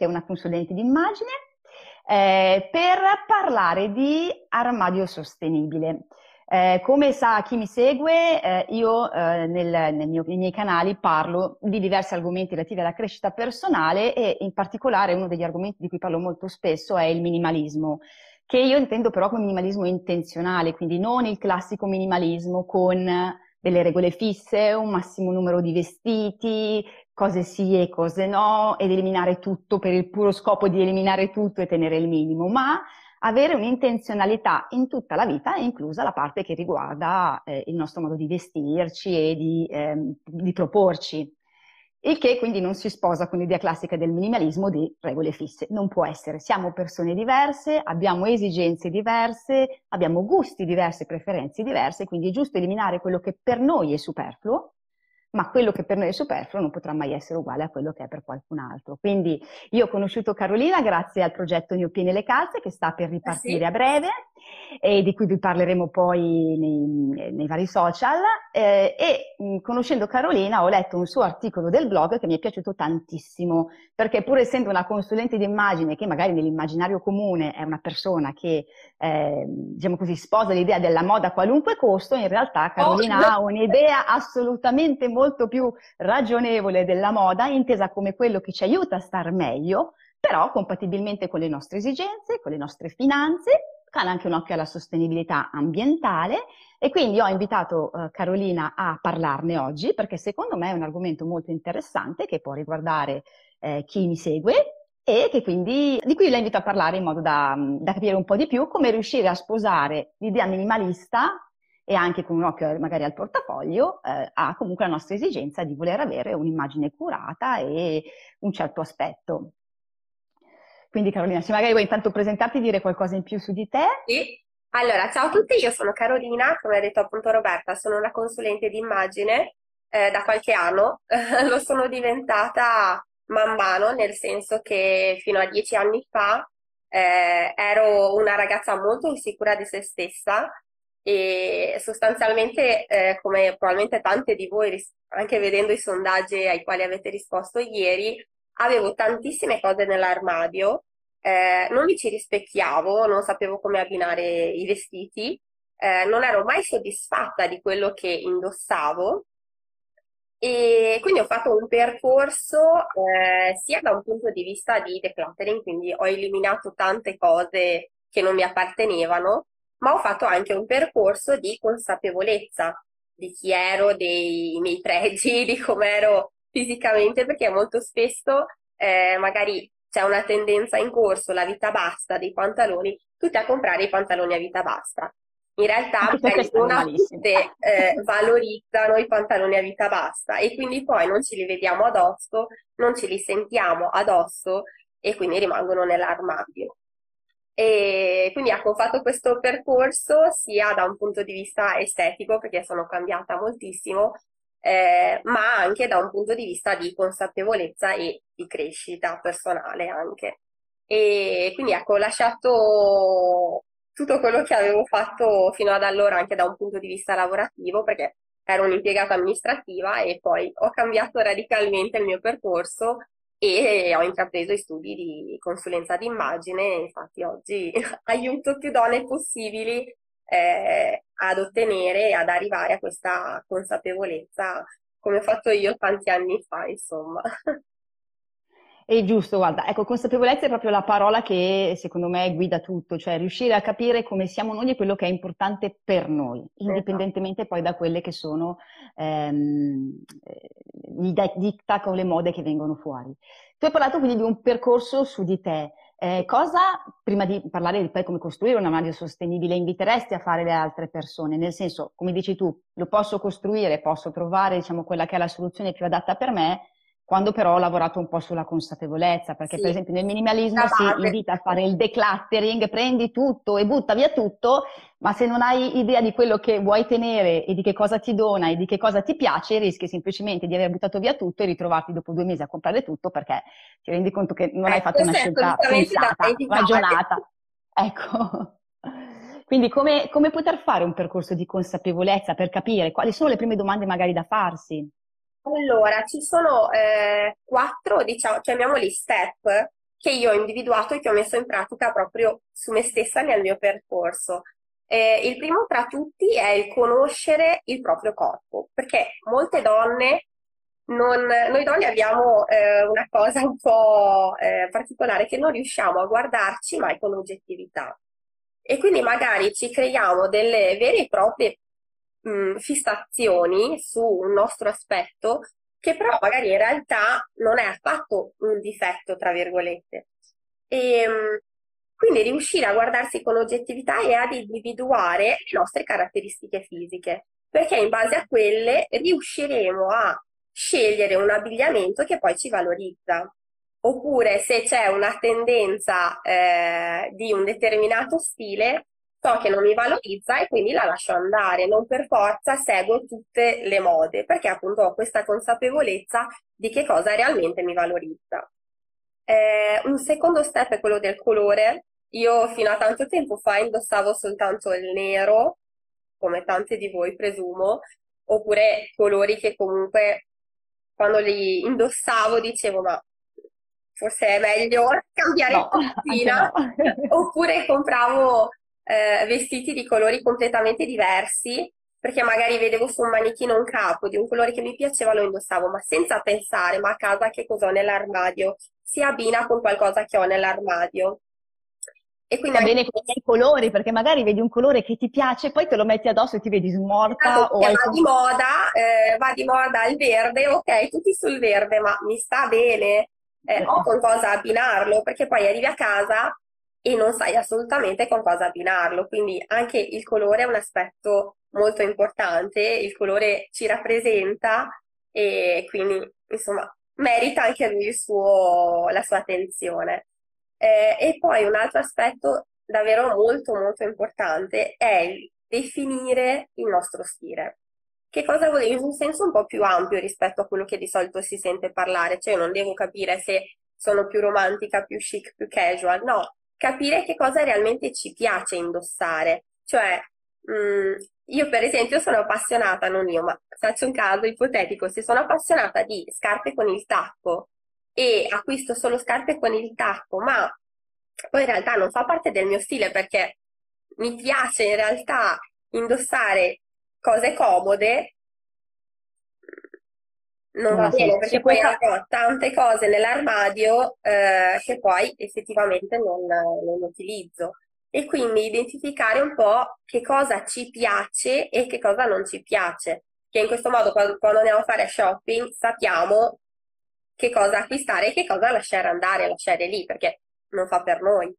che è una consulente d'immagine, eh, per parlare di armadio sostenibile. Eh, come sa chi mi segue, eh, io eh, nel, nel mio, nei miei canali parlo di diversi argomenti relativi alla crescita personale e in particolare uno degli argomenti di cui parlo molto spesso è il minimalismo, che io intendo però come minimalismo intenzionale, quindi non il classico minimalismo con delle regole fisse, un massimo numero di vestiti, cose sì e cose no, ed eliminare tutto per il puro scopo di eliminare tutto e tenere il minimo, ma avere un'intenzionalità in tutta la vita, inclusa la parte che riguarda eh, il nostro modo di vestirci e di, eh, di proporci il che quindi non si sposa con l'idea classica del minimalismo di regole fisse. Non può essere. Siamo persone diverse, abbiamo esigenze diverse, abbiamo gusti diversi, preferenze diverse, quindi è giusto eliminare quello che per noi è superfluo ma quello che per noi è superfluo non potrà mai essere uguale a quello che è per qualcun altro. Quindi io ho conosciuto Carolina grazie al progetto Ne ho piene le calze che sta per eh ripartire sì. a breve e di cui vi parleremo poi nei, nei vari social eh, e mh, conoscendo Carolina ho letto un suo articolo del blog che mi è piaciuto tantissimo perché pur essendo una consulente di immagine che magari nell'immaginario comune è una persona che eh, diciamo così sposa l'idea della moda a qualunque costo in realtà Carolina oh. ha un'idea assolutamente molto molto più ragionevole della moda, intesa come quello che ci aiuta a star meglio, però compatibilmente con le nostre esigenze, con le nostre finanze, con anche un occhio alla sostenibilità ambientale. E quindi ho invitato uh, Carolina a parlarne oggi perché secondo me è un argomento molto interessante che può riguardare eh, chi mi segue e che quindi, di cui la invito a parlare in modo da, da capire un po' di più come riuscire a sposare l'idea minimalista e anche con un occhio magari al portafoglio, eh, ha comunque la nostra esigenza di voler avere un'immagine curata e un certo aspetto. Quindi Carolina, se magari vuoi intanto presentarti e dire qualcosa in più su di te. Sì, allora ciao a tutti, io sono Carolina, come ha detto appunto Roberta, sono una consulente di immagine eh, da qualche anno, lo sono diventata man mano, nel senso che fino a dieci anni fa eh, ero una ragazza molto insicura di se stessa, e sostanzialmente, eh, come probabilmente tante di voi, anche vedendo i sondaggi ai quali avete risposto ieri, avevo tantissime cose nell'armadio, eh, non mi ci rispecchiavo, non sapevo come abbinare i vestiti, eh, non ero mai soddisfatta di quello che indossavo. E quindi ho fatto un percorso eh, sia da un punto di vista di decluttering, quindi ho eliminato tante cose che non mi appartenevano, ma ho fatto anche un percorso di consapevolezza di chi ero, dei miei pregi, di come ero fisicamente, perché molto spesso eh, magari c'è una tendenza in corso, la vita basta, dei pantaloni, tutti a comprare i pantaloni a vita basta. In realtà non tutte eh, valorizzano i pantaloni a vita basta e quindi poi non ce li vediamo addosso, non ce li sentiamo addosso e quindi rimangono nell'armadio. E quindi ecco, ho fatto questo percorso sia da un punto di vista estetico, perché sono cambiata moltissimo, eh, ma anche da un punto di vista di consapevolezza e di crescita personale anche. E quindi ecco, ho lasciato tutto quello che avevo fatto fino ad allora anche da un punto di vista lavorativo, perché ero un'impiegata amministrativa e poi ho cambiato radicalmente il mio percorso e ho intrapreso i studi di consulenza d'immagine, infatti oggi aiuto più donne possibili eh, ad ottenere e ad arrivare a questa consapevolezza come ho fatto io tanti anni fa, insomma. È giusto, guarda, ecco, consapevolezza è proprio la parola che secondo me guida tutto, cioè riuscire a capire come siamo noi e quello che è importante per noi, indipendentemente poi da quelle che sono ehm, i diktat o le mode che vengono fuori. Tu hai parlato quindi di un percorso su di te. Eh, cosa, prima di parlare di poi come costruire un armadio sostenibile, inviteresti a fare le altre persone? Nel senso, come dici tu, lo posso costruire, posso trovare, diciamo, quella che è la soluzione più adatta per me, quando però ho lavorato un po' sulla consapevolezza, perché sì. per esempio nel minimalismo si invita a fare il decluttering, prendi tutto e butta via tutto, ma se non hai idea di quello che vuoi tenere e di che cosa ti dona e di che cosa ti piace, rischi semplicemente di aver buttato via tutto e ritrovarti dopo due mesi a comprare tutto perché ti rendi conto che non eh, hai fatto una scelta pensata, ragionata. Ecco. Quindi come, come poter fare un percorso di consapevolezza per capire quali sono le prime domande magari da farsi? Allora, ci sono eh, quattro, diciamo, chiamiamoli step, che io ho individuato e che ho messo in pratica proprio su me stessa nel mio percorso. Eh, il primo tra tutti è il conoscere il proprio corpo, perché molte donne, non, noi donne abbiamo eh, una cosa un po' eh, particolare che non riusciamo a guardarci mai con oggettività. E quindi magari ci creiamo delle vere e proprie mh, fissazioni su un nostro aspetto che però magari in realtà non è affatto un difetto, tra virgolette. E, mh, quindi riuscire a guardarsi con oggettività e ad individuare le nostre caratteristiche fisiche, perché in base a quelle riusciremo a scegliere un abbigliamento che poi ci valorizza. Oppure se c'è una tendenza eh, di un determinato stile, so che non mi valorizza e quindi la lascio andare, non per forza seguo tutte le mode, perché appunto ho questa consapevolezza di che cosa realmente mi valorizza. Eh, un secondo step è quello del colore. Io fino a tanto tempo fa indossavo soltanto il nero, come tante di voi presumo, oppure colori che comunque quando li indossavo dicevo ma forse è meglio cambiare no, no. oppure compravo eh, vestiti di colori completamente diversi, perché magari vedevo su un manichino un capo di un colore che mi piaceva, lo indossavo, ma senza pensare, ma a casa che cosa ho nell'armadio, si abbina con qualcosa che ho nell'armadio. E quindi Va bene con i colori, perché magari vedi un colore che ti piace, poi te lo metti addosso e ti vedi smorta. Esatto, o va hai... di moda, eh, va di moda il verde, ok, tutti sul verde, ma mi sta bene, eh, ho con cosa abbinarlo, perché poi arrivi a casa e non sai assolutamente con cosa abbinarlo. Quindi anche il colore è un aspetto molto importante, il colore ci rappresenta e quindi insomma merita anche lui suo, la sua attenzione. Eh, e poi un altro aspetto davvero molto molto importante è il definire il nostro stile. Che cosa vuol dire? In un senso un po' più ampio rispetto a quello che di solito si sente parlare, cioè io non devo capire se sono più romantica, più chic, più casual, no, capire che cosa realmente ci piace indossare. Cioè, mh, mm, io per esempio sono appassionata, non io, ma faccio un caso ipotetico, se sono appassionata di scarpe con il tacco e acquisto solo scarpe con il tacco, ma poi in realtà non fa parte del mio stile perché mi piace in realtà indossare cose comode, non va bene perché poi ho tante cose nell'armadio eh, che poi effettivamente non, non, utilizzo. E quindi identificare un po' che cosa ci piace e che cosa non ci piace. Che in questo modo quando, quando andiamo a fare shopping sappiamo che cosa acquistare e che cosa lasciare andare, lasciare lì, perché non fa per noi.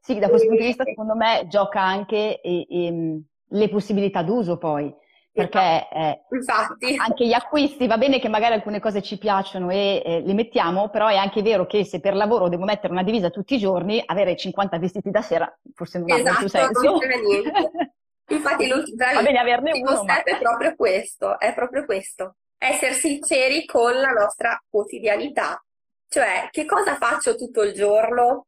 Sì, da questo punto di vista secondo me gioca anche e, e, le possibilità d'uso poi perché eh, anche gli acquisti, va bene che magari alcune cose ci piacciono e eh, le mettiamo, però è anche vero che se per lavoro devo mettere una divisa tutti i giorni, avere 50 vestiti da sera forse non esatto, ha molto senso. Non niente. Infatti l'ultimo step è proprio questo, è proprio questo, essere sinceri con la nostra quotidianità. Cioè, che cosa faccio tutto il giorno?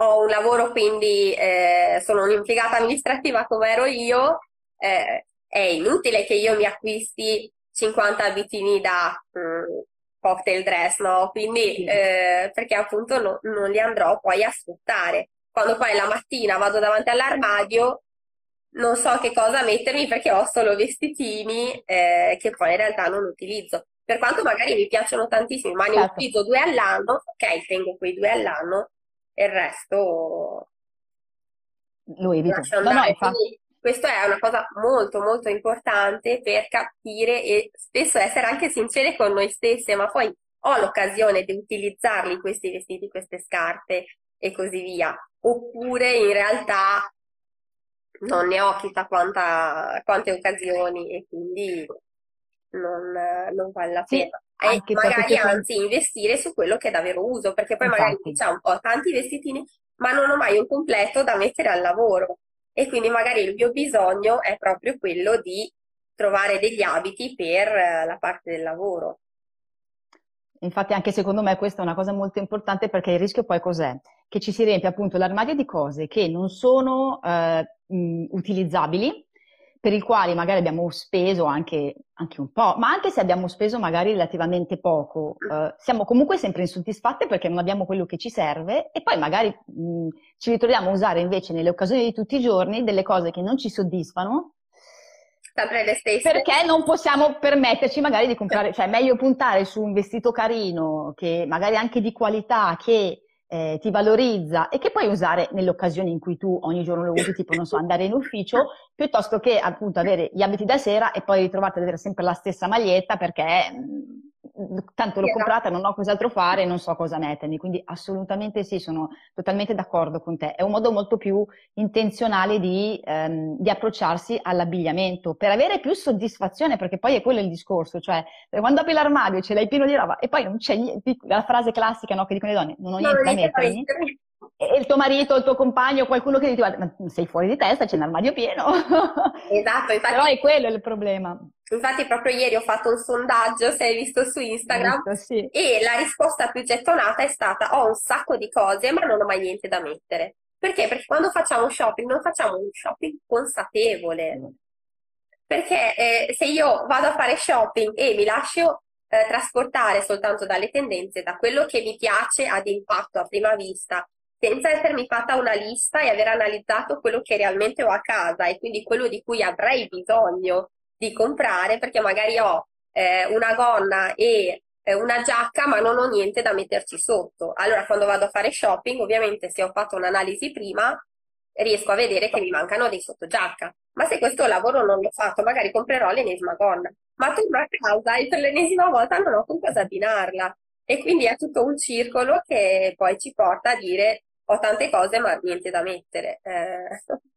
Ho un lavoro, quindi eh, sono un'impiegata amministrativa come ero io, eh, è inutile che io mi acquisti 50 abitini da um, cocktail dress, no? Quindi, eh, perché appunto no, non li andrò poi a sfruttare. Quando poi la mattina vado davanti all'armadio, non so che cosa mettermi perché ho solo vestitini eh, che poi in realtà non utilizzo. Per quanto magari mi piacciono tantissimo, ma ne certo. utilizzo due all'anno, ok, tengo quei due all'anno e il resto lo evito. No, no, infatti, questo è una cosa molto molto importante per capire e spesso essere anche sincere con noi stesse, ma poi ho l'occasione di utilizzarli questi vestiti, queste scarpe e così via. Oppure in realtà non ne ho chissà quanta, quante occasioni e quindi non, non vale la pena. e magari anzi investire su quello che davvero uso, perché poi Infatti. magari diciamo ho tanti vestitini, ma non ho mai un completo da mettere al lavoro. E quindi magari il mio bisogno è proprio quello di trovare degli abiti per eh, la parte del lavoro. Infatti anche secondo me questa è una cosa molto importante perché il rischio poi cos'è? Che ci si riempie appunto l'armadio di cose che non sono eh, utilizzabili, per il quale magari abbiamo speso anche, anche, un po', ma anche se abbiamo speso magari relativamente poco, eh, siamo comunque sempre insoddisfatte perché non abbiamo quello che ci serve e poi magari mh, ci ritroviamo a usare invece nelle occasioni di tutti i giorni delle cose che non ci soddisfano sempre le stesse. Perché non possiamo permetterci magari di comprare, cioè meglio puntare su un vestito carino, che magari anche di qualità, che eh, ti valorizza e che puoi usare nelle occasioni in cui tu ogni giorno lo usi, tipo non so, andare in ufficio, piuttosto che appunto avere gli abiti da sera e poi ritrovate ad avere sempre la stessa maglietta perché mh, tanto l'ho comprata, non ho cos'altro fare, non so cosa mettermi, quindi assolutamente sì, sono totalmente d'accordo con te. È un modo molto più intenzionale di, ehm, di approcciarsi all'abbigliamento per avere più soddisfazione, perché poi è quello il discorso, cioè quando apri l'armadio ce l'hai pieno di roba e poi non c'è niente, la frase classica no, che dicono le donne, non ho niente da mettermi e il tuo marito, il tuo compagno, qualcuno che ti dice ma sei fuori di testa, c'è un armadio pieno. Esatto, infatti. Però è quello il problema. Infatti proprio ieri ho fatto un sondaggio, se hai visto su Instagram, visto, sì. e la risposta più gettonata è stata ho un sacco di cose ma non ho mai niente da mettere. Perché? Perché quando facciamo shopping non facciamo un shopping consapevole. Perché eh, se io vado a fare shopping e mi lascio eh, trasportare soltanto dalle tendenze, da quello che mi piace ad impatto a prima vista, senza essermi fatta una lista e aver analizzato quello che realmente ho a casa e quindi quello di cui avrei bisogno di comprare, perché magari ho eh, una gonna e eh, una giacca, ma non ho niente da metterci sotto. Allora, quando vado a fare shopping, ovviamente se ho fatto un'analisi prima, riesco a vedere che mi mancano dei sottogiacca. Ma se questo lavoro non l'ho fatto, magari comprerò l'ennesima gonna. Ma torno a casa e per l'ennesima volta non ho con cosa abbinarla. E quindi è tutto un circolo che poi ci porta a dire ho tante cose ma niente da mettere. Eh.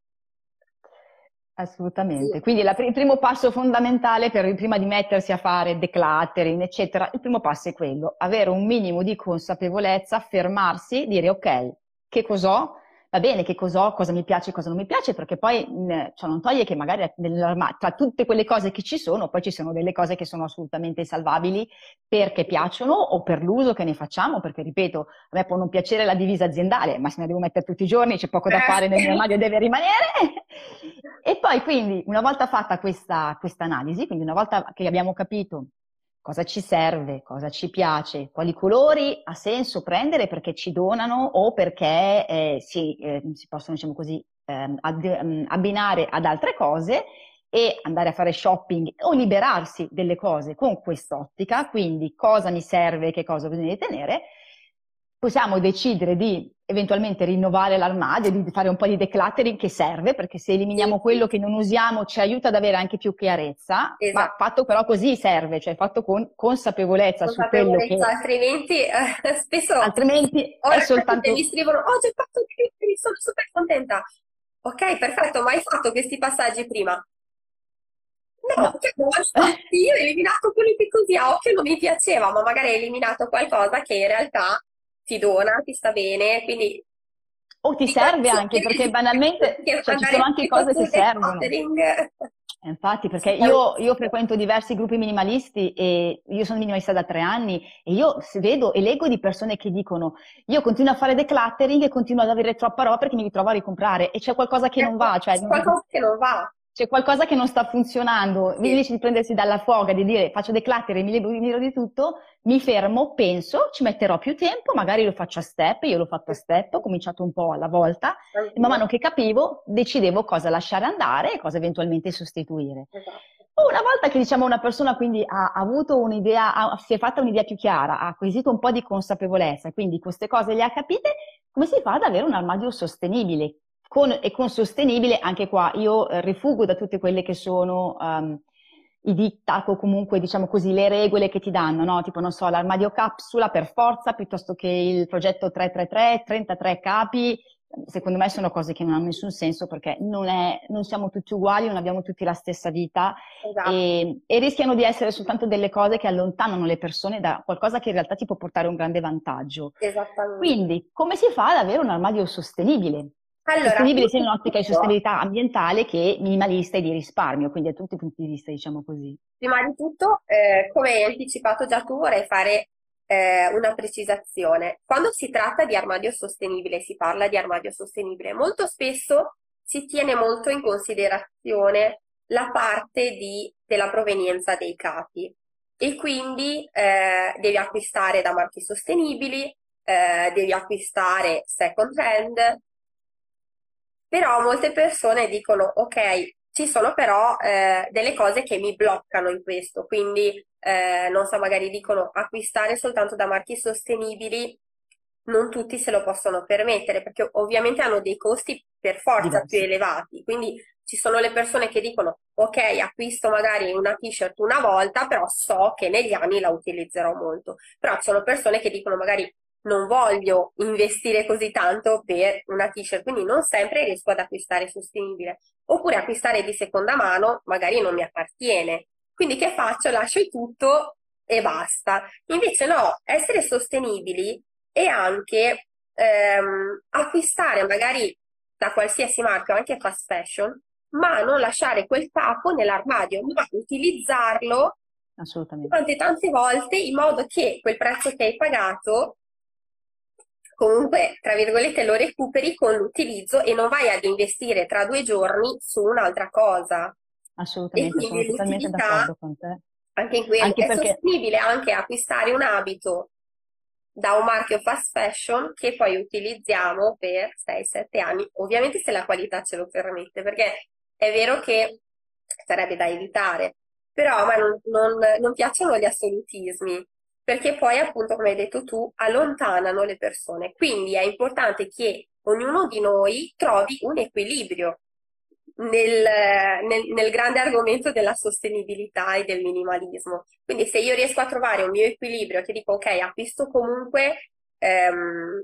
Assolutamente. Quindi la, il primo passo fondamentale per, prima di mettersi a fare decluttering, eccetera, il primo passo è quello, avere un minimo di consapevolezza, fermarsi, dire ok, che cos'ho, va bene che cosa ho, cosa mi piace e cosa non mi piace, perché poi cioè, non toglie che magari tra tutte quelle cose che ci sono, poi ci sono delle cose che sono assolutamente salvabili perché piacciono o per l'uso che ne facciamo, perché ripeto, a me può non piacere la divisa aziendale, ma se me la devo mettere tutti i giorni, c'è poco da eh, fare nel mio armadio, deve rimanere. e poi quindi, una volta fatta questa, questa analisi, quindi una volta che abbiamo capito cosa ci serve, cosa ci piace, quali colori ha senso prendere perché ci donano o perché eh, si, eh, si, possono, diciamo così, eh, abbinare ad altre cose e andare a fare shopping o liberarsi delle cose con quest'ottica, quindi cosa mi serve, che cosa bisogna tenere, possiamo decidere di eventualmente rinnovare l'armadio, di fare un po' di decluttering che serve, perché se eliminiamo quello che non usiamo ci aiuta ad avere anche più chiarezza, esatto. ma fatto però così serve, cioè fatto con consapevolezza, consapevolezza su quello che... altrimenti eh, spesso... Altrimenti è soltanto... Mi scrivono, oh, ho fatto decluttering, sono super contenta. Ok, perfetto, ma hai fatto questi passaggi prima? No, no. Cioè, io ho eliminato quello che così a occhio non mi piaceva, ma magari hai eliminato qualcosa che in realtà ti dona, ti sta bene, quindi... O ti serve anche, perché banalmente cioè, ci sono anche cose che servono. Infatti, perché io, io, frequento diversi gruppi minimalisti e io sono minimalista da tre anni e io vedo e leggo di persone che dicono io continuo a fare decluttering e continuo ad avere troppa roba perché mi ritrovo a ricomprare e c'è qualcosa che non va. Cioè, c'è qualcosa che non va c'è qualcosa che non sta funzionando, sì. invece di prendersi dalla foga, di dire faccio decluttering, mi libero di tutto, mi fermo, penso, ci metterò più tempo, magari lo faccio a step, io l'ho fatto a step, ho cominciato un po' alla volta, e man mano che capivo decidevo cosa lasciare andare e cosa eventualmente sostituire. Esatto. Una volta che diciamo una persona quindi ha avuto un'idea, ha, si è fatta un'idea più chiara, ha acquisito un po' di consapevolezza, quindi queste cose le ha capite, come si fa ad avere un armadio sostenibile? Con, e con sostenibile, anche qua io eh, rifugo da tutte quelle che sono um, i diktat o comunque diciamo così le regole che ti danno, no? tipo non so l'armadio capsula per forza piuttosto che il progetto 333, 33 capi secondo me sono cose che non hanno nessun senso perché non, è, non siamo tutti uguali, non abbiamo tutti la stessa vita esatto. e, e, rischiano di essere soltanto delle cose che allontanano le persone da qualcosa che in realtà ti può portare un grande vantaggio. Esattamente. Quindi, come si fa ad avere un armadio sostenibile? Allora, sostenibile sia in un'ottica di sostenibilità ambientale che minimalista e di risparmio, quindi da tutti i punti di vista, diciamo così. Prima di tutto, eh, come hai anticipato già tu, vorrei fare eh, una precisazione. Quando si tratta di armadio sostenibile, si parla di armadio sostenibile, molto spesso si tiene molto in considerazione la parte di, della provenienza dei capi e quindi eh, devi acquistare da marchi sostenibili, eh, devi acquistare second hand, però molte persone dicono ok, ci sono però eh, delle cose che mi bloccano in questo, quindi eh, non so, magari dicono acquistare soltanto da marchi sostenibili, non tutti se lo possono permettere perché ovviamente hanno dei costi per forza Diversi. più elevati, quindi ci sono le persone che dicono ok, acquisto magari una t-shirt una volta, però so che negli anni la utilizzerò molto, però ci sono persone che dicono magari non voglio investire così tanto per una t-shirt, quindi non sempre riesco ad acquistare sostenibile. Oppure acquistare di seconda mano magari non mi appartiene. Quindi che faccio? Lascio tutto e basta. Invece no, essere sostenibili è anche ehm, acquistare magari da qualsiasi marchio, anche fast fashion, ma non lasciare quel capo nell'armadio, ma utilizzarlo tante tante volte in modo che quel prezzo che hai pagato comunque, tra virgolette, lo recuperi con l'utilizzo e non vai ad investire tra due giorni su un'altra cosa. Assolutamente, sono totalmente d'accordo con te. Anche in cui anche è perché... sostenibile anche acquistare un abito da un marchio fast fashion che poi utilizziamo per 6-7 anni, ovviamente se la qualità ce lo permette, perché è vero che sarebbe da evitare, però non, non, non piacciono gli assolutismi, perché poi appunto, come hai detto tu, allontanano le persone. Quindi è importante che ognuno di noi trovi un equilibrio nel, nel, nel, grande argomento della sostenibilità e del minimalismo. Quindi se io riesco a trovare un mio equilibrio che dico ok, acquisto comunque ehm,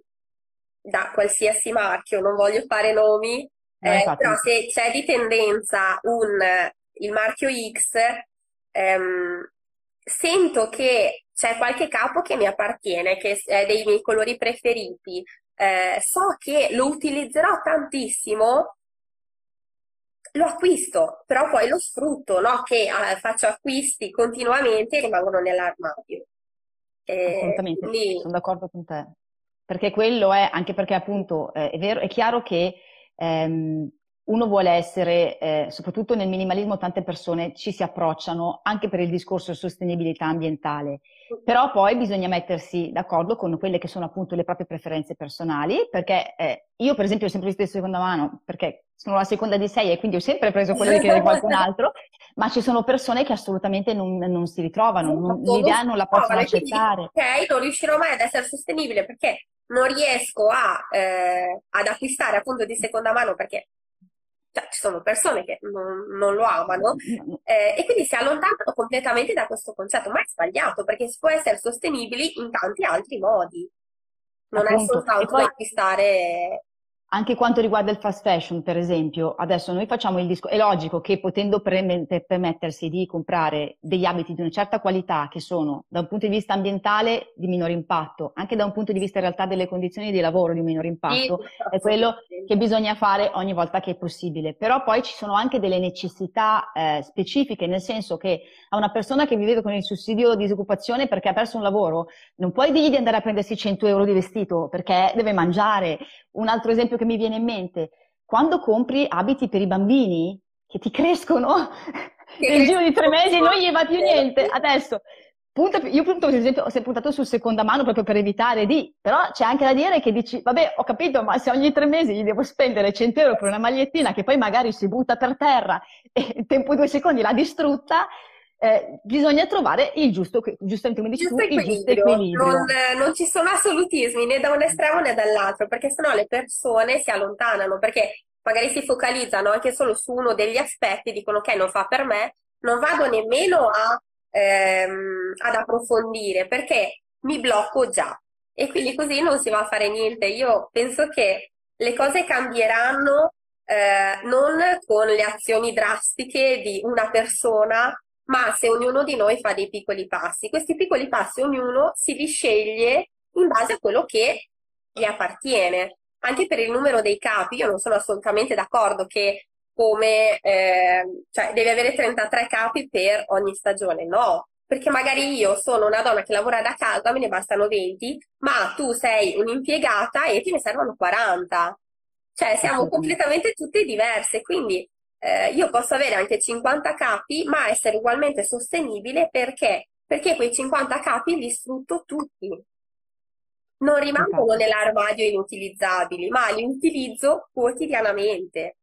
da qualsiasi marchio, non voglio fare nomi, eh, però se c'è di tendenza un, il marchio X, ehm, sento che c'è qualche capo che mi appartiene, che è dei miei colori preferiti, eh, so che lo utilizzerò tantissimo, lo acquisto, però poi lo sfrutto, no? Che eh, faccio acquisti continuamente e rimangono nell'armadio. Eh, Assolutamente, quindi... sono d'accordo con te. Perché quello è, anche perché appunto eh, è vero, è chiaro che ehm, uno vuole essere, eh, soprattutto nel minimalismo tante persone ci si approcciano anche per il discorso sostenibilità ambientale, però poi bisogna mettersi d'accordo con quelle che sono appunto le proprie preferenze personali, perché eh, io per esempio ho sempre visto di seconda mano, perché sono la seconda di sei e quindi ho sempre preso quello di qualcun altro, ma ci sono persone che assolutamente non, non si ritrovano, non, l'idea non la possono accettare. Ok, non riuscirò mai ad essere sostenibile perché non riesco a, eh, ad acquistare appunto di seconda mano perché cioè, ci sono persone che non, non lo amano eh, e quindi si allontanano completamente da questo concetto, ma è sbagliato perché si può essere sostenibili in tanti altri modi. Non Appunto. è soltanto poi... acquistare anche quanto riguarda il fast fashion, per esempio, adesso noi facciamo il discorso, è logico che potendo permettersi di comprare degli abiti di una certa qualità, che sono da un punto di vista ambientale di minore impatto, anche da un punto di vista in realtà delle condizioni di lavoro di minore impatto, è quello che bisogna fare ogni volta che è possibile. Però poi ci sono anche delle necessità eh, specifiche, nel senso che a una persona che vive con il sussidio di disoccupazione perché ha perso un lavoro, non puoi dirgli di andare a prendersi 100 euro di vestito perché deve mangiare un altro esempio che mi viene in mente, quando compri abiti per i bambini che ti crescono nel giro di tre mesi non gli va più niente, adesso punta, io punto, per esempio, ho sempre puntato sul seconda mano proprio per evitare di, però c'è anche da dire che dici, vabbè, ho capito, ma se ogni tre mesi gli devo spendere 100 euro per una magliettina che poi magari si butta per terra e in tempo di due secondi l'ha distrutta, eh, bisogna trovare il giusto, giustamente come dici tu, il giusto equilibrio. Non, non, ci sono assolutismi né da un estremo né dall'altro, perché sennò le persone si allontanano, perché magari si focalizzano anche solo su uno degli aspetti, dicono ok, non fa per me, non vado nemmeno a, ehm, ad approfondire, perché mi blocco già. E quindi così non si va a fare niente. Io penso che le cose cambieranno eh, non con le azioni drastiche di una persona, ma se ognuno di noi fa dei piccoli passi. Questi piccoli passi ognuno si risceglie in base a quello che gli appartiene. Anche per il numero dei capi, io non sono assolutamente d'accordo che come eh, cioè devi avere 33 capi per ogni stagione, no, perché magari io sono una donna che lavora da casa, me ne bastano 20, ma tu sei un'impiegata e te ne servono 40. Cioè siamo completamente tutte diverse, quindi eh, io posso avere anche 50 capi, ma essere ugualmente sostenibile perché? Perché quei 50 capi li sfrutto tutti. Non rimangono nell'armadio inutilizzabili, ma li utilizzo quotidianamente.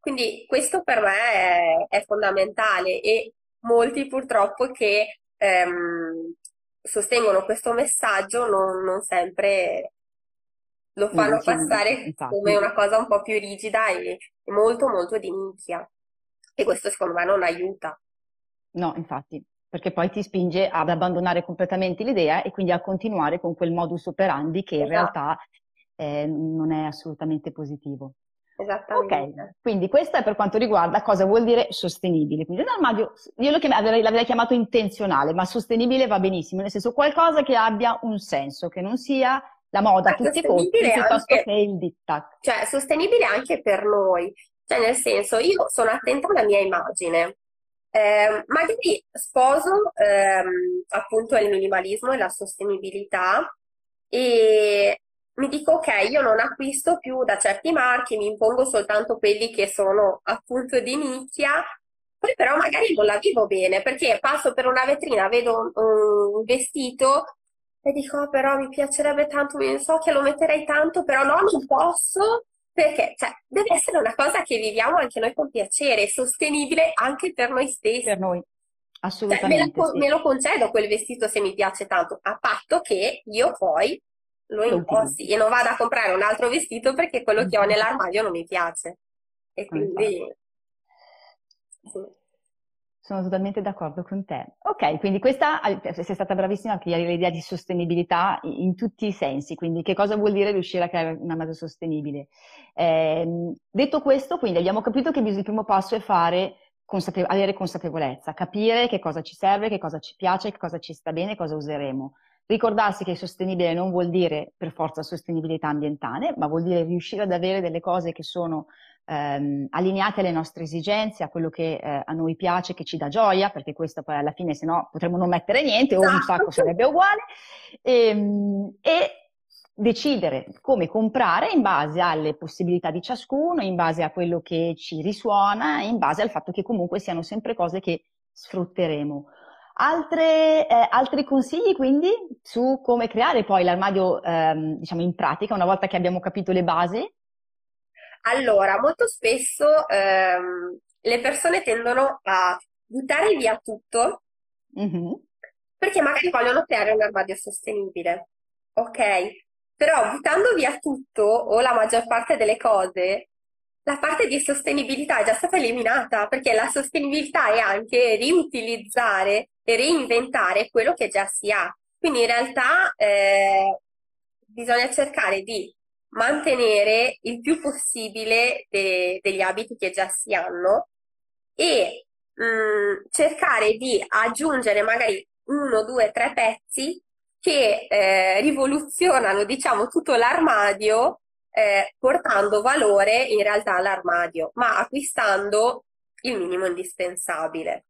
Quindi questo per me è, è fondamentale e molti purtroppo che ehm, sostengono questo messaggio non, non sempre lo fanno sì, passare infatti. come una cosa un po' più rigida e, molto molto di nicchia. E questo secondo me non aiuta. No, infatti, perché poi ti spinge ad abbandonare completamente l'idea e quindi a continuare con quel modus operandi che in esatto. realtà eh, non è assolutamente positivo. Esattamente. Ok, quindi questo è per quanto riguarda cosa vuol dire sostenibile. Quindi l'armadio, io lo chiam- l'avrei chiamato intenzionale, ma sostenibile va benissimo, nel senso qualcosa che abbia un senso, che non sia la moda a tutti i costi piuttosto anche, che il diktat. Cioè, sostenibile anche per noi. Cioè, nel senso, io sono attenta alla mia immagine. Eh, magari sposo ehm, appunto il minimalismo e la sostenibilità e mi dico ok, io non acquisto più da certi marchi, mi impongo soltanto quelli che sono appunto di nicchia, poi però magari non la vivo bene perché passo per una vetrina, vedo un, un vestito e dico, oh, però mi piacerebbe tanto, so che lo metterei tanto, però no, non posso, perché cioè, deve essere una cosa che viviamo anche noi con piacere, sostenibile anche per noi stessi. Per noi, assolutamente. Cioè, me, sì. me, lo concedo quel vestito se mi piace tanto, a patto che io poi lo imposti e non vado a comprare un altro vestito perché quello che ho nell'armadio non mi piace. E quindi... Sì. Sono totalmente d'accordo con te. Ok, quindi questa sei stata bravissima a creare l'idea di sostenibilità in tutti i sensi, quindi che cosa vuol dire riuscire a creare una mezza sostenibile? Eh, detto questo, quindi abbiamo capito che il primo passo è fare consapevo- avere consapevolezza, capire che cosa ci serve, che cosa ci piace, che cosa ci sta bene, cosa useremo. Ricordarsi che sostenibile non vuol dire per forza sostenibilità ambientale, ma vuol dire riuscire ad avere delle cose che sono ehm, allineate alle nostre esigenze, a quello che eh, a noi piace, che ci dà gioia, perché questo poi alla fine se no potremmo non mettere niente o un sacco sarebbe uguale, e, ehm, e decidere come comprare in base alle possibilità di ciascuno, in base a quello che ci risuona, in base al fatto che comunque siano sempre cose che sfrutteremo. Altre, eh, altri consigli quindi su come creare poi l'armadio ehm, diciamo in pratica una volta che abbiamo capito le basi? Allora, molto spesso ehm, le persone tendono a buttare via tutto mm-hmm. perché magari vogliono creare un armadio sostenibile. Ok, però buttando via tutto o la maggior parte delle cose, la parte di sostenibilità è già stata eliminata perché la sostenibilità è anche riutilizzare e reinventare quello che già si ha. Quindi in realtà eh, bisogna cercare di mantenere il più possibile de- degli abiti che già si hanno e mh, mm, cercare di aggiungere magari uno, due, tre pezzi che eh, rivoluzionano, diciamo, tutto l'armadio eh, portando valore in realtà all'armadio, ma acquistando il minimo indispensabile.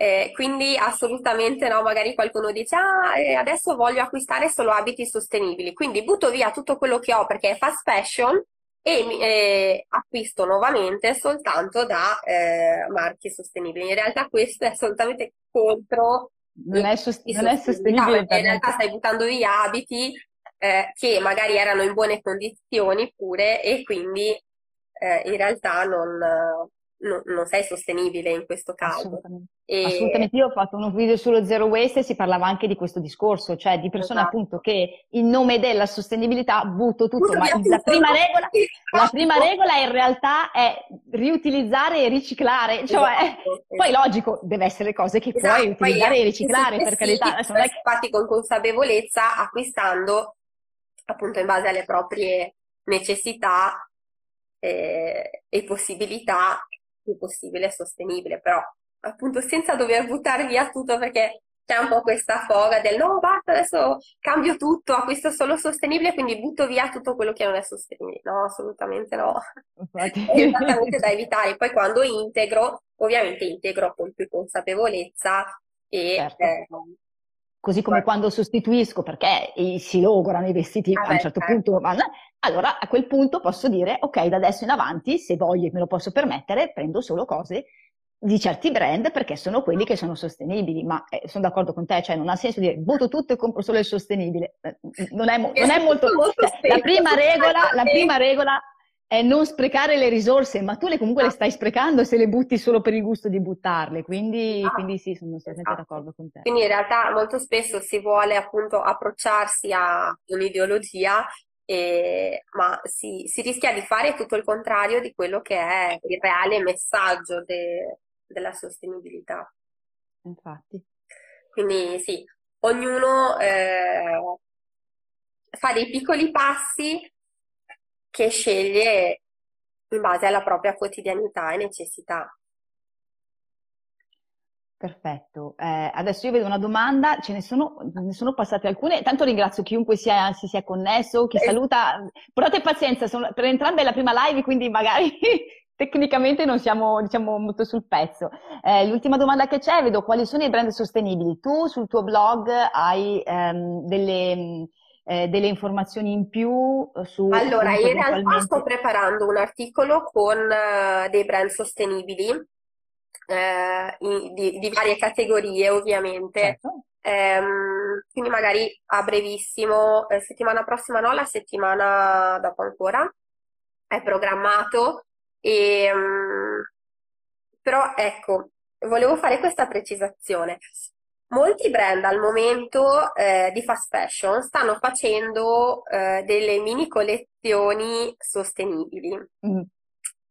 Eh, quindi assolutamente no, magari qualcuno dice ah, eh, adesso voglio acquistare solo abiti sostenibili, quindi butto via tutto quello che ho perché è fast fashion e eh, acquisto nuovamente soltanto da eh, marchi sostenibili. In realtà questo è assolutamente contro non è, sost- non è sostenibile perché in realtà stai buttando via abiti eh, che magari erano in buone condizioni pure e quindi eh, in realtà non, no, non sei sostenibile in questo caso. Assolutamente. E... Assolutamente. Io ho fatto uno video sullo zero waste e si parlava anche di questo discorso, cioè di persone esatto. appunto che in nome della sostenibilità butto tutto, Butto ma tutto. La, prima regola, la prima regola in realtà è riutilizzare e riciclare, cioè esatto, poi esatto. logico, deve essere cose che esatto. puoi utilizzare poi, e riciclare per carità. Adesso infatti con consapevolezza acquistando appunto in base alle proprie necessità eh, e possibilità più possibile sostenibile, però appunto senza dover buttare via tutto perché c'è un po' questa foga del no, basta, adesso cambio tutto, acquisto solo sostenibile, quindi butto via tutto quello che non è sostenibile. No, assolutamente no. Infatti. È esattamente da evitare. Poi quando integro, ovviamente integro con più consapevolezza e... Certo. Eh, Così come quando sostituisco perché si logorano i vestiti ah, a un certo certo. punto, allora a quel punto posso dire ok, da adesso in avanti, se voglio e me lo posso permettere, prendo solo cose di certi brand perché sono quelli che sono sostenibili, ma eh, sono d'accordo con te, cioè non ha senso dire butto tutto e compro solo il sostenibile, eh, non è, mo- non è molto... Cioè, la, prima regola, la prima regola è non sprecare le risorse, ma tu le comunque le stai sprecando se le butti solo per il gusto di buttarle, quindi, ah, quindi sì, sono assolutamente esatto. d'accordo con te. Quindi in realtà molto spesso si vuole appunto approcciarsi a un'ideologia eh, ma si, si, rischia di fare tutto il contrario di quello che è il reale messaggio de, della sostenibilità. Infatti. Quindi sì, ognuno eh, fa dei piccoli passi che sceglie in base alla propria quotidianità e necessità. Perfetto, eh, adesso io vedo una domanda, ce ne sono, ne sono passate alcune, tanto ringrazio chiunque sia, si sia connesso, chi eh. saluta, portate pazienza, sono, per entrambe è la prima live, quindi magari tecnicamente non siamo diciamo, molto sul pezzo. Eh, l'ultima domanda che c'è, vedo quali sono i brand sostenibili. Tu sul tuo blog hai ehm, delle, eh, delle, informazioni in più su... Allora, in realtà sto preparando un articolo con uh, dei brand sostenibili eh, in, di, di, varie categorie ovviamente. Certo. Ehm, quindi magari a brevissimo, eh, settimana prossima no, la settimana dopo ancora, è programmato e, um, però ecco, volevo fare questa precisazione. Molti brand al momento eh, di fast fashion stanno facendo eh, delle mini collezioni sostenibili. Mm.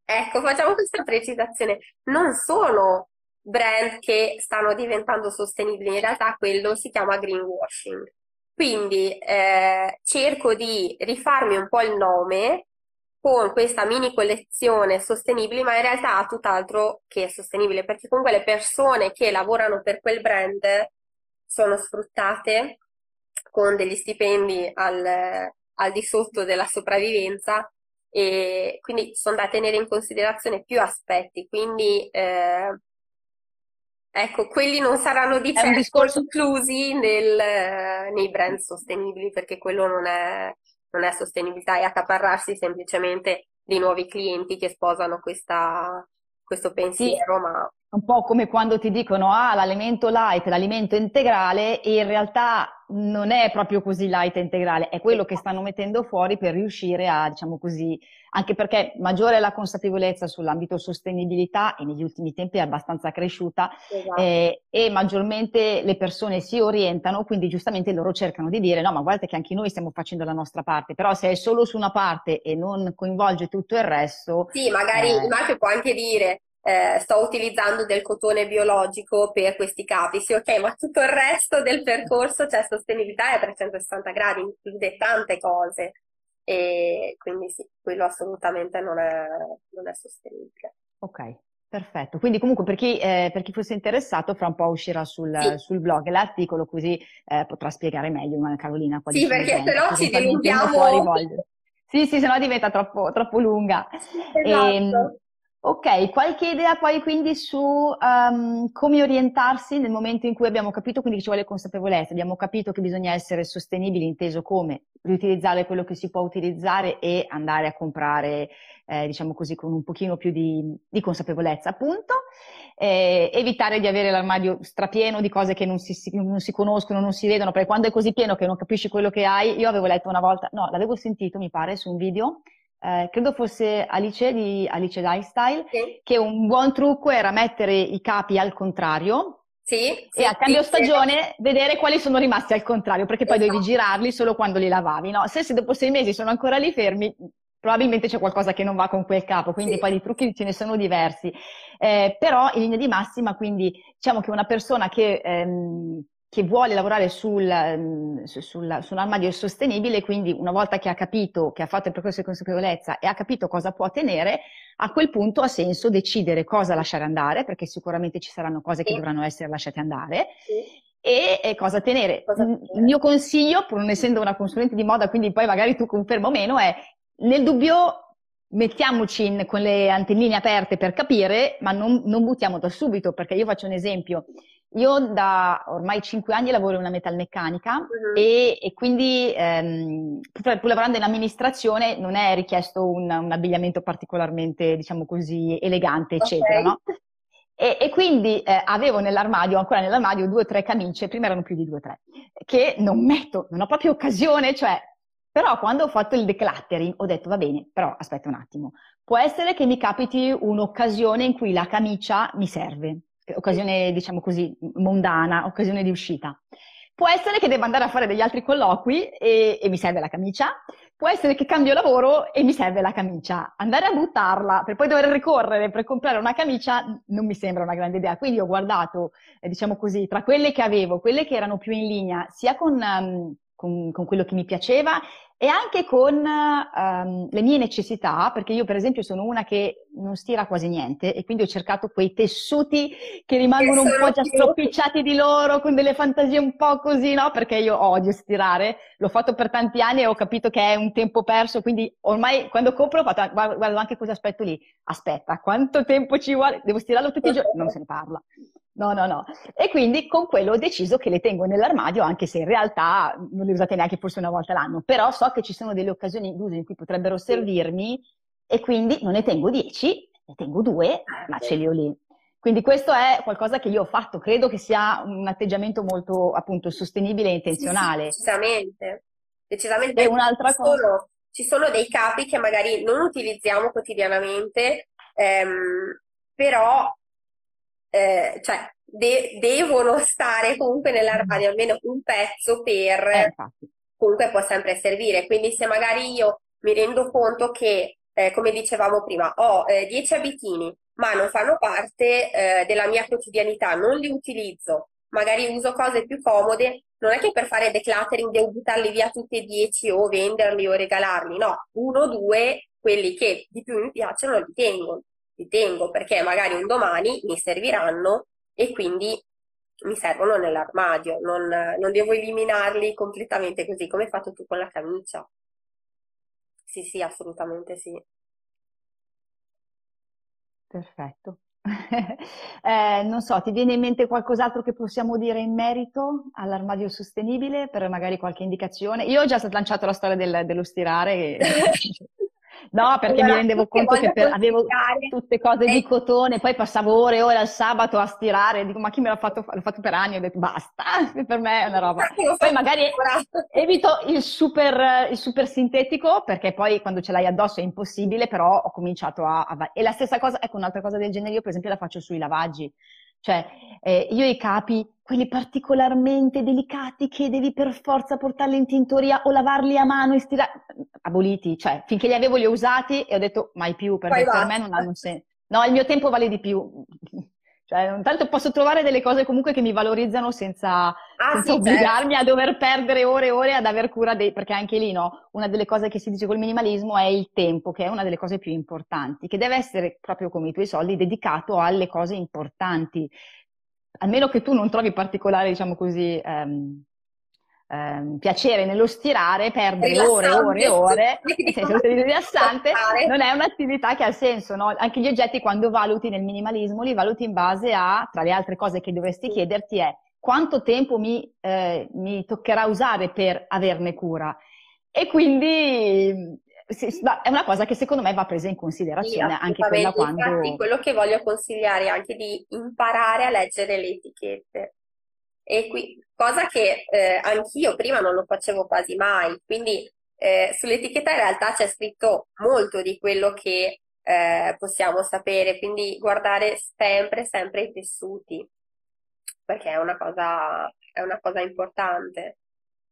Ecco, facciamo questa precisazione. Non sono brand che stanno diventando sostenibili, in realtà quello si chiama greenwashing. Quindi eh, cerco di rifarmi un po' il nome con questa mini collezione sostenibile, ma in realtà ha tutt'altro che sostenibile, perché comunque le persone che lavorano per quel brand sono sfruttate con degli stipendi al, al di sotto della sopravvivenza e quindi sono da tenere in considerazione più aspetti, quindi eh, ecco, quelli non saranno di certo discorso... inclusi nel, nei brand sostenibili perché quello non è, non è sostenibilità, è accaparrarsi semplicemente di nuovi clienti che sposano questa, questo pensiero, sì. ma un po' come quando ti dicono ah, l'alimento light, l'alimento integrale, e in realtà non è proprio così light e integrale, è quello che stanno mettendo fuori per riuscire a, diciamo così, anche perché maggiore è la consapevolezza sull'ambito sostenibilità e negli ultimi tempi è abbastanza cresciuta esatto. eh, e maggiormente le persone si orientano, quindi giustamente loro cercano di dire no, ma guardate che anche noi stiamo facendo la nostra parte, però se è solo su una parte e non coinvolge tutto il resto... Sì, magari eh... il marchio può anche dire eh, sto utilizzando del cotone biologico per questi capi. Sì, ok, ma tutto il resto del percorso, cioè sostenibilità è a 360 gradi, include tante cose. E quindi sì, quello assolutamente non è, non è sostenibile. Ok, Perfetto, quindi comunque per chi, eh, per chi, fosse interessato fra un po' uscirà sul, sì. sul blog l'articolo così eh, potrà spiegare meglio Carolina quali Sì, perché se no ci dilunghiamo. Sì, sì, se no diventa troppo, troppo lunga. Esatto. E, ehm, Ok, qualche idea poi quindi su um, come orientarsi nel momento in cui abbiamo capito quindi ci vuole consapevolezza, abbiamo capito che bisogna essere sostenibili, inteso come riutilizzare quello che si può utilizzare e andare a comprare, eh, diciamo così, con un pochino più di, di consapevolezza, appunto, eh, evitare di avere l'armadio strapieno di cose che non si, non si, conoscono, non si vedono, perché quando è così pieno che non capisci quello che hai, io avevo letto una volta, no, l'avevo sentito, mi pare, su un video, eh, credo fosse Alice di Alice Lifestyle, sì. che un buon trucco era mettere i capi al contrario. Sì, e a cambio sì, stagione vedere quali sono rimasti al contrario, perché poi esatto. devi girarli solo quando li lavavi. No? Se, se, dopo sei mesi sono ancora lì fermi, probabilmente c'è qualcosa che non va con quel capo, quindi poi i trucchi ce ne sono diversi. Eh, però in linea di massima, quindi diciamo che una persona che ehm, che vuole lavorare sul, mm, sul, sull'armadio sostenibile, quindi una volta che ha capito, che ha fatto il percorso di consapevolezza e ha capito cosa può tenere, a quel punto ha senso decidere cosa lasciare andare, perché sicuramente ci saranno cose che dovranno essere lasciate andare. Sì. E, e, cosa tenere. Cosa tenere. Il mio consiglio, pur non essendo una consulente di moda, quindi poi magari tu confermo o meno, è nel dubbio mettiamoci in, con le antennine aperte per capire, ma non, non buttiamo da subito, perché io faccio un esempio. Io da ormai cinque anni lavoro in una metalmeccanica uh-huh. e, e, quindi ehm, pur, pur, lavorando in amministrazione non è richiesto un, un abbigliamento particolarmente, diciamo così, elegante, eccetera, okay. no? E, e, quindi eh, avevo nell'armadio, ancora nell'armadio, due o tre camicie, prima erano più di due o tre, che non metto, non ho proprio occasione, cioè, però quando ho fatto il decluttering ho detto, va bene, però aspetta un attimo, può essere che mi capiti un'occasione in cui la camicia mi serve, occasione, diciamo così, mondana, occasione di uscita. Può essere che debba andare a fare degli altri colloqui e, e mi serve la camicia. Può essere che cambio lavoro e mi serve la camicia. Andare a buttarla per poi dover ricorrere per comprare una camicia non mi sembra una grande idea. Quindi ho guardato, eh, diciamo così, tra quelle che avevo, quelle che erano più in linea, sia con, um, con, con quello che mi piaceva e anche con um, le mie necessità, perché io per esempio sono una che non stira quasi niente e quindi ho cercato quei tessuti che rimangono un po' già stropicciati di loro, con delle fantasie un po' così, no? Perché io odio stirare, l'ho fatto per tanti anni e ho capito che è un tempo perso, quindi ormai quando compro fatto, guardo anche questo aspetto lì, aspetta, quanto tempo ci vuole? Devo stirarlo tutti i giorni? Non se ne parla. No, no, no. E quindi con quello ho deciso che le tengo nell'armadio, anche se in realtà non le usate neanche forse una volta l'anno. Però so che ci sono delle occasioni d'uso in cui potrebbero servirmi e quindi non ne tengo dieci, ne tengo due, ah, ma ce li ho lì. Quindi questo è qualcosa che io ho fatto, credo che sia un atteggiamento molto appunto sostenibile e intenzionale. Sì, sì, decisamente. Decisamente. E un'altra ci cosa. Sono, ci sono dei capi che magari non utilizziamo quotidianamente, ehm, però eh, cioè, de- devono stare comunque nell'armadio almeno un pezzo per eh, comunque può sempre servire. Quindi se magari io mi rendo conto che, eh, come dicevamo prima, ho 10 eh, abitini, ma non fanno parte eh, della mia quotidianità, non li utilizzo, magari uso cose più comode, non è che per fare decluttering devo buttarli via tutti e 10 o venderli o regalarli, no, uno o due, quelli che di più mi piacciono, li tengo li tengo perché magari un domani mi serviranno e quindi mi servono nell'armadio, non, non devo eliminarli completamente così come hai fatto tu con la camicia. Sì, sì, assolutamente sì. Perfetto. eh, non so, ti viene in mente qualcos'altro che possiamo dire in merito all'armadio sostenibile per magari qualche indicazione? Io ho già lanciato la storia del, dello stirare. Che... No, perché allora, mi rendevo conto che per, avevo tutte cose di cotone, poi passavo ore e ore al sabato a stirare, dico ma chi me l'ha fatto? L'ho fatto per anni, ho detto basta, per me è una roba. Poi magari evito il super, il super sintetico, perché poi quando ce l'hai addosso è impossibile, però ho cominciato a, a... E la stessa cosa, ecco un'altra cosa del genere, io per esempio la faccio sui lavaggi. Cioè, eh, io i capi, quelli particolarmente delicati che devi per forza portarli in tintoria o lavarli a mano e stirare, aboliti. Cioè, finché li avevo li ho usati e ho detto mai più, perché Poi per me non hanno senso. No, il mio tempo vale di più. Cioè, intanto posso trovare delle cose comunque che mi valorizzano senza, ah, senza sì, obbligarmi certo. a dover perdere ore e ore ad aver cura dei... Perché anche lì, no, una delle cose che si dice col minimalismo è il tempo, che è una delle cose più importanti, che deve essere, proprio come i tuoi soldi, dedicato alle cose importanti. Almeno che tu non trovi particolare, diciamo così, um, ehm, piacere nello stirare, perdere ore e ore e ore, rilassante, non è un'attività che ha senso, no? Anche gli oggetti quando valuti nel minimalismo li valuti in base a, tra le altre cose che dovresti chiederti è quanto tempo mi, eh, mi toccherà usare per averne cura. E quindi è una cosa che secondo me va presa in considerazione sì, anche quella quando... Infatti quello che voglio consigliare è anche di imparare a leggere le etichette. E qui, cosa che eh, anch'io prima non lo facevo quasi mai, quindi eh, sull'etichetta in realtà c'è scritto molto di quello che eh, possiamo sapere, quindi guardare sempre, sempre i tessuti, perché è una cosa, è una cosa importante.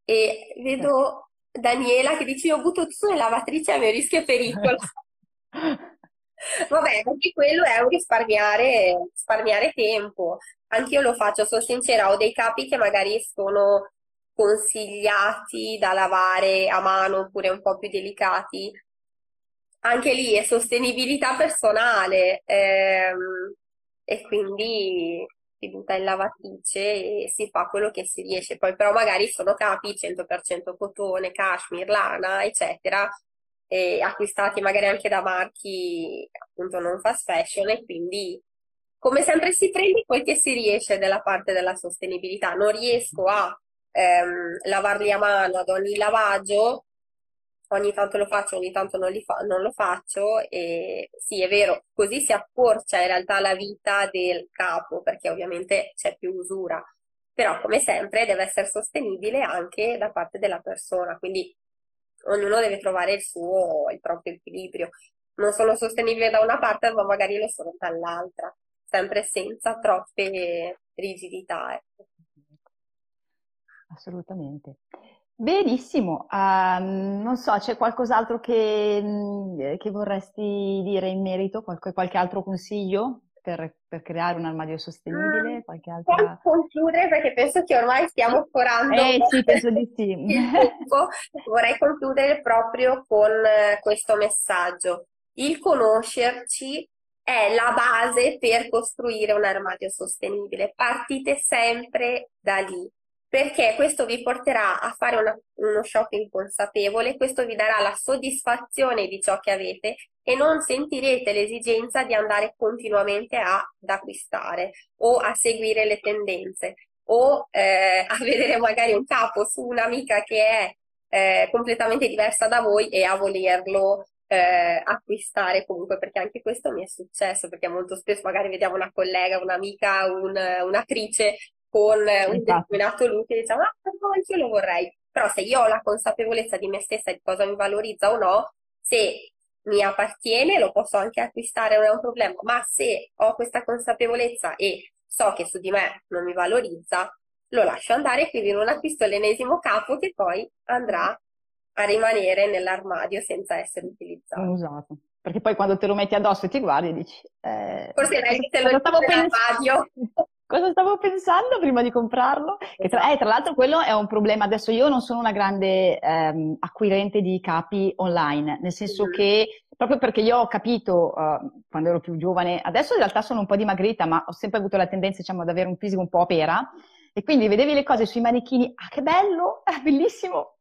E vedo Daniela che dice io butto tutto in lavatrice a mio rischio e pericolo. Vabbè, anche quello è un risparmiare, risparmiare tempo. Anch'io lo faccio, sono sincera, ho dei capi che magari sono consigliati da lavare a mano oppure un po' più delicati. Anche lì è sostenibilità personale ehm, e quindi si butta in lavatrice e si fa quello che si riesce. Poi però magari sono capi 100% cotone, cashmere, lana, eccetera, acquistati magari anche da marchi appunto non fast fashion e quindi come sempre si prende quel che si riesce della parte della sostenibilità. Non riesco a ehm, lavarli a mano ad ogni lavaggio, ogni tanto lo faccio, ogni tanto non, fa- non, lo faccio. E sì, è vero, così si accorcia in realtà la vita del capo perché ovviamente c'è più usura, però come sempre deve essere sostenibile anche da parte della persona, quindi ognuno deve trovare il suo, il proprio equilibrio. Non sono sostenibile da una parte, ma magari lo sono dall'altra, sempre senza troppe rigidità. Ecco. Assolutamente. Benissimo, um, non so, c'è qualcos'altro che, mm, che, vorresti dire in merito? Qualche, qualche altro consiglio per, per, creare un armadio sostenibile? Mm, qualche altra... concludere perché penso che ormai stiamo forando eh, sì, penso di sì. Vorrei concludere proprio con questo messaggio. Il conoscerci è la base per costruire un armadio sostenibile. Partite sempre da lì perché questo vi porterà a fare una, uno shopping consapevole, questo vi darà la soddisfazione di ciò che avete e non sentirete l'esigenza di andare continuamente ad acquistare o a seguire le tendenze o eh, a vedere magari un capo su un'amica che è eh, completamente diversa da voi e a volerlo eh, acquistare comunque perché anche questo mi è successo perché molto spesso magari vediamo una collega, un'amica, un, un'attrice con un esatto. determinato look e diciamo, ah, no, anch'io lo vorrei. Però se io ho la consapevolezza di me stessa di cosa mi valorizza o no, se mi appartiene lo posso anche acquistare, non è un problema, ma se ho questa consapevolezza e so che su di me non mi valorizza, lo lascio andare e quindi non acquisto l'ennesimo capo che poi andrà a rimanere nell'armadio senza essere utilizzato. usato. Perché poi quando te lo metti addosso e ti guardi dici... Eh, Forse lei che te lo stavo pensando. cosa stavo pensando prima di comprarlo? Tra, eh, tra, l'altro quello è un problema, adesso io non sono una grande ehm, acquirente di capi online, nel senso mm-hmm. che proprio perché io ho capito uh, quando ero più giovane, adesso in realtà sono un po' dimagrita, ma ho sempre avuto la tendenza diciamo, ad avere un fisico un po' a pera e quindi vedevi le cose sui manichini, ah che bello, è bellissimo,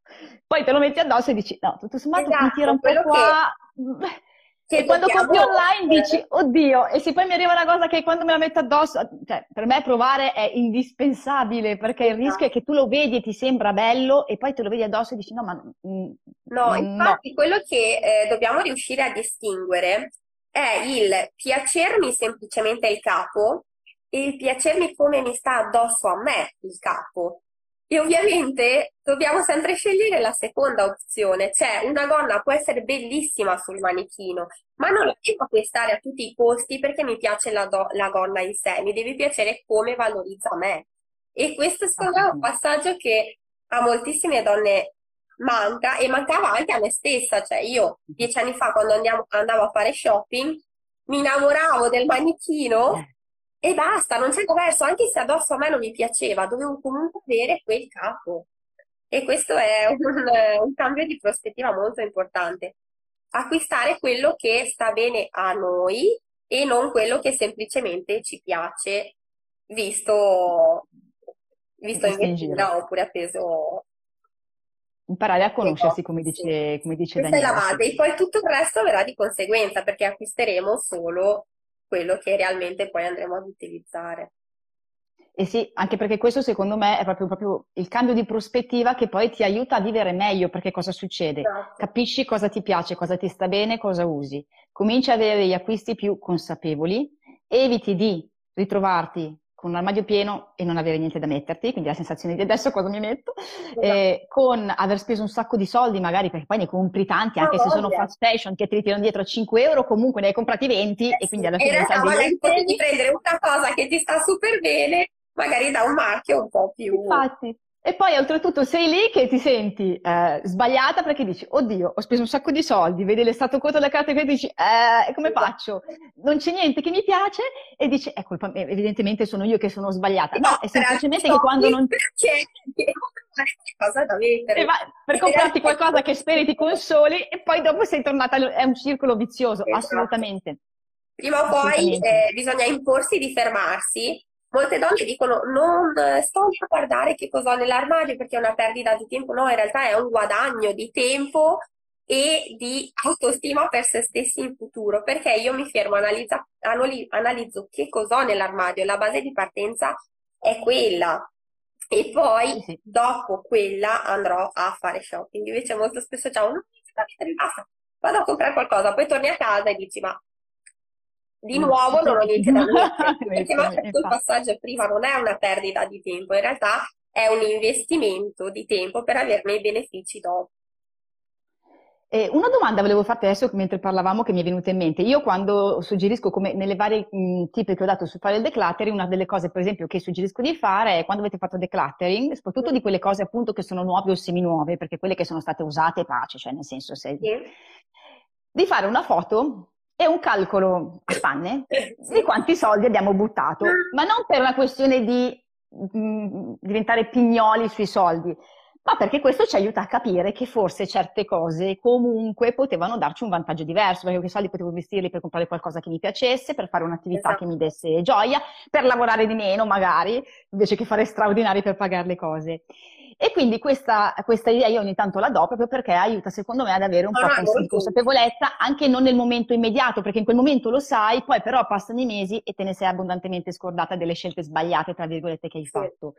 poi te lo metti addosso e dici no, tutto sommato esatto, mi tira un po' qua... Che che e quando compri online dici, oddio, e se poi mi arriva una cosa che quando me la metto addosso, cioè, per me provare è indispensabile, perché il rischio è che tu lo vedi e ti sembra bello, e poi te lo vedi addosso e dici, no, ma... Mm, no, infatti no. quello che eh, dobbiamo riuscire a distinguere è il piacermi semplicemente il capo e il piacermi come mi sta addosso a me il capo. E ovviamente dobbiamo sempre scegliere la seconda opzione, cioè una gonna può essere bellissima sul manichino, ma non la devo acquistare a tutti i costi perché mi piace la, do- la gonna in sé, mi deve piacere come valorizza me. E questo secondo me è un passaggio che a moltissime donne manca e mancava anche a me stessa, cioè io dieci anni fa quando andiamo, andavo a fare shopping mi innamoravo del manichino eh e basta, non c'è verso, anche se addosso a me non mi piaceva, dovevo comunque avere quel capo. E questo è un, un cambio di prospettiva molto importante. Acquistare quello che sta bene a noi e non quello che semplicemente ci piace, visto, visto in vettura oppure appeso imparare a conoscersi, come dice, come dice Questa è la base, e poi tutto il resto verrà di conseguenza, perché acquisteremo solo quello che realmente poi andremo ad utilizzare. E sì, anche perché questo secondo me è proprio, proprio, il cambio di prospettiva che poi ti aiuta a vivere meglio, perché cosa succede? Esatto. Capisci cosa ti piace, cosa ti sta bene, cosa usi. Cominci ad avere gli acquisti più consapevoli, eviti di ritrovarti con un armadio pieno e non avere niente da metterti, quindi la sensazione di adesso cosa mi metto, esatto. eh, con aver speso un sacco di soldi magari, perché poi ne compri tanti, anche oh, se sono fast fashion che ti ritirano dietro 5 euro, comunque ne hai comprati 20 eh, e quindi alla fine... In realtà potevi di prendere una cosa che ti sta super bene, magari da un marchio un po' più... Infatti, E poi oltretutto sei lì che ti senti eh, sbagliata perché dici, oddio, ho speso un sacco di soldi, vedi l'estato conto della carta e dici, eh, come esatto. faccio? Non c'è niente che mi piace e dici, è colpa mia, evidentemente sono io che sono sbagliata. No, è semplicemente che quando non... C'è qualcosa da mettere. per comprarti qualcosa che speri ti consoli e poi dopo sei tornata, è un circolo vizioso, esatto. assolutamente. Prima o poi eh, bisogna imporsi di fermarsi Molte donne dicono non sto a guardare che cosa ho nell'armadio perché è una perdita di tempo, no, in realtà è un guadagno di tempo e di autostima per se stessi in futuro, perché io mi fermo, analizza, analizzo che cosa ho nell'armadio, la base di partenza è quella. E poi dopo quella andrò a fare shopping. Invece molto spesso c'è un basta, vado a comprare qualcosa, poi torni a casa e dici ma di nuovo non ho niente da mettere, perché magari il passaggio prima non è una perdita di tempo, in realtà è un investimento di tempo per averne i benefici dopo. Eh, una domanda volevo farti adesso mentre parlavamo che mi è venuta in mente. Io quando suggerisco, come nelle varie mh, tipi che ho dato su fare il decluttering, una delle cose per esempio che suggerisco di fare è quando avete fatto decluttering, soprattutto di quelle cose appunto che sono nuove o semi-nuove, perché quelle che sono state usate pace, cioè nel senso se... Sì. di fare una foto è un calcolo a spanne di quanti soldi abbiamo buttato, ma non per una questione di mh, mm, diventare pignoli sui soldi, ma perché questo ci aiuta a capire che forse certe cose comunque potevano darci un vantaggio diverso, perché quei soldi potevo investirli per comprare qualcosa che mi piacesse, per fare un'attività esatto. che mi desse gioia, per lavorare di meno magari, invece che fare straordinari per pagare le cose. E quindi questa, questa, idea io ogni tanto la do proprio perché aiuta secondo me ad avere un po' ah, di consapevolezza anche non nel momento immediato, perché in quel momento lo sai, poi però passano i mesi e te ne sei abbondantemente scordata delle scelte sbagliate, tra virgolette, che hai fatto.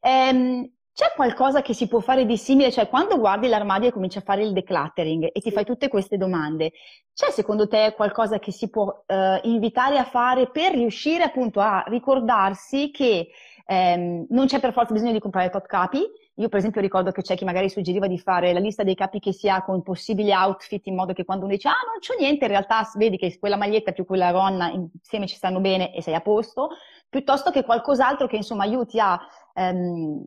Ehm, c'è qualcosa che si può fare di simile? Cioè, quando guardi l'armadio e cominci a fare il decluttering e ti fai tutte queste domande, c'è secondo te qualcosa che si può eh, invitare a fare per riuscire appunto a ricordarsi che ehm, non c'è per forza bisogno di comprare tot capi, io per esempio ricordo che c'è chi magari suggeriva di fare la lista dei capi che si ha con possibili outfit in modo che quando uno dice ah non c'ho niente, in realtà vedi che quella maglietta più quella gonna insieme ci stanno bene e sei a posto, piuttosto che qualcos'altro che insomma aiuti a, ehm,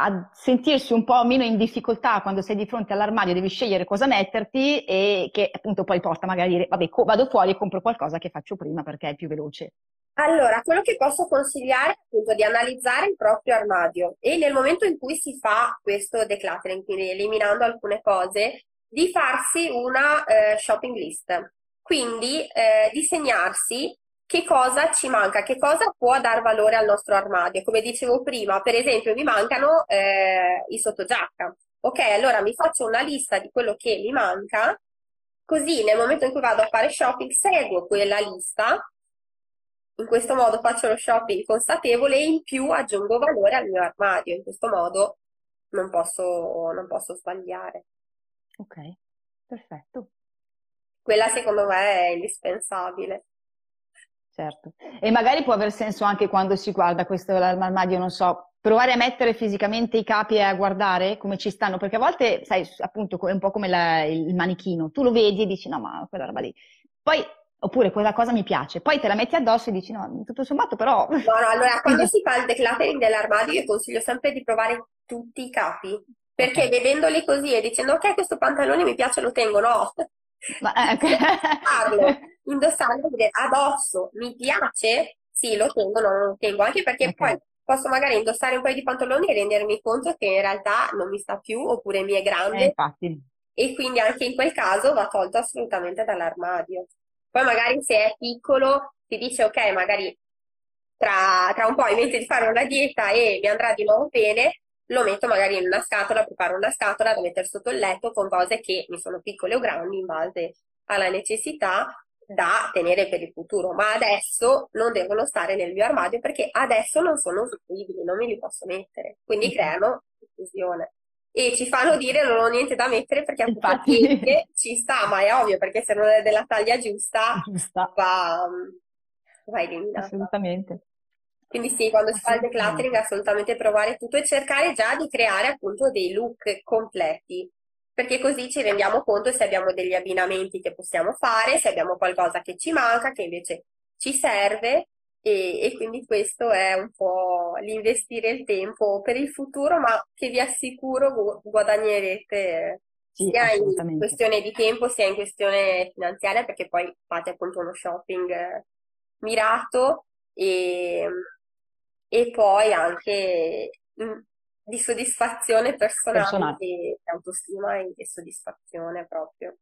a sentirsi un po' meno in difficoltà quando sei di fronte all'armadio, devi scegliere cosa metterti e che appunto poi porta magari a dire vabbè co- vado fuori e compro qualcosa che faccio prima perché è più veloce. Allora, quello che posso consigliare è appunto di analizzare il proprio armadio e nel momento in cui si fa questo decluttering, quindi eliminando alcune cose, di farsi una eh, shopping list. Quindi eh, disegnarsi che cosa ci manca, che cosa può dar valore al nostro armadio. Come dicevo prima, per esempio, mi mancano eh, i sottogiacca. Ok, allora mi faccio una lista di quello che mi manca, così nel momento in cui vado a fare shopping seguo quella lista in questo modo faccio lo shopping consapevole e in più aggiungo valore al mio armadio. In questo modo non posso, non posso sbagliare. Ok, perfetto. Quella secondo me è indispensabile. Certo. E magari può aver senso anche quando si guarda questo armadio, non so, provare a mettere fisicamente i capi e a guardare come ci stanno, perché a volte, sai, appunto è un po' come la, il manichino, tu lo vedi e dici no, ma quella roba lì. Poi Oppure quella cosa mi piace, poi te la metti addosso e dici no, tutto sommato però... No, no, allora quando si fa il decluttering dell'armadio io consiglio sempre di provare tutti i capi, perché okay. vedendoli così e dicendo ok questo pantalone mi piace, lo tengo, no. Ma, eh, okay. indossarlo, indossarlo, addosso, mi piace? Sì, lo tengo, no, non lo tengo, anche perché okay. poi posso magari indossare un paio di pantaloni e rendermi conto che in realtà non mi sta più oppure mi è grande. Eh, infatti. E quindi anche in quel caso va tolto assolutamente dall'armadio. Poi magari se è piccolo ti dice ok, magari tra, tra un po' in mente di fare una dieta e mi andrà di nuovo bene, lo metto magari in una scatola, preparo una scatola da mettere sotto il letto con cose che mi sono piccole o grandi in base alla necessità da tenere per il futuro, ma adesso non devono stare nel mio armadio perché adesso non sono usufruibili, non me li posso mettere, quindi creano confusione e ci fanno dire non ho niente da mettere perché Infatti. ci sta, ma è ovvio perché se non è della taglia giusta, giusta. Va, va eliminata. Assolutamente. Quindi sì, quando si fa il decluttering assolutamente provare tutto e cercare già di creare appunto dei look completi, perché così ci rendiamo conto se abbiamo degli abbinamenti che possiamo fare, se abbiamo qualcosa che ci manca, che invece ci serve. E, e quindi questo è un po' l'investire il tempo per il futuro, ma che vi assicuro gu- guadagnerete Sì, sia in questione di tempo sia in questione finanziaria, perché poi fate appunto uno shopping mirato. E, e poi anche in- di soddisfazione personale, Personale. e autostima e, e soddisfazione proprio.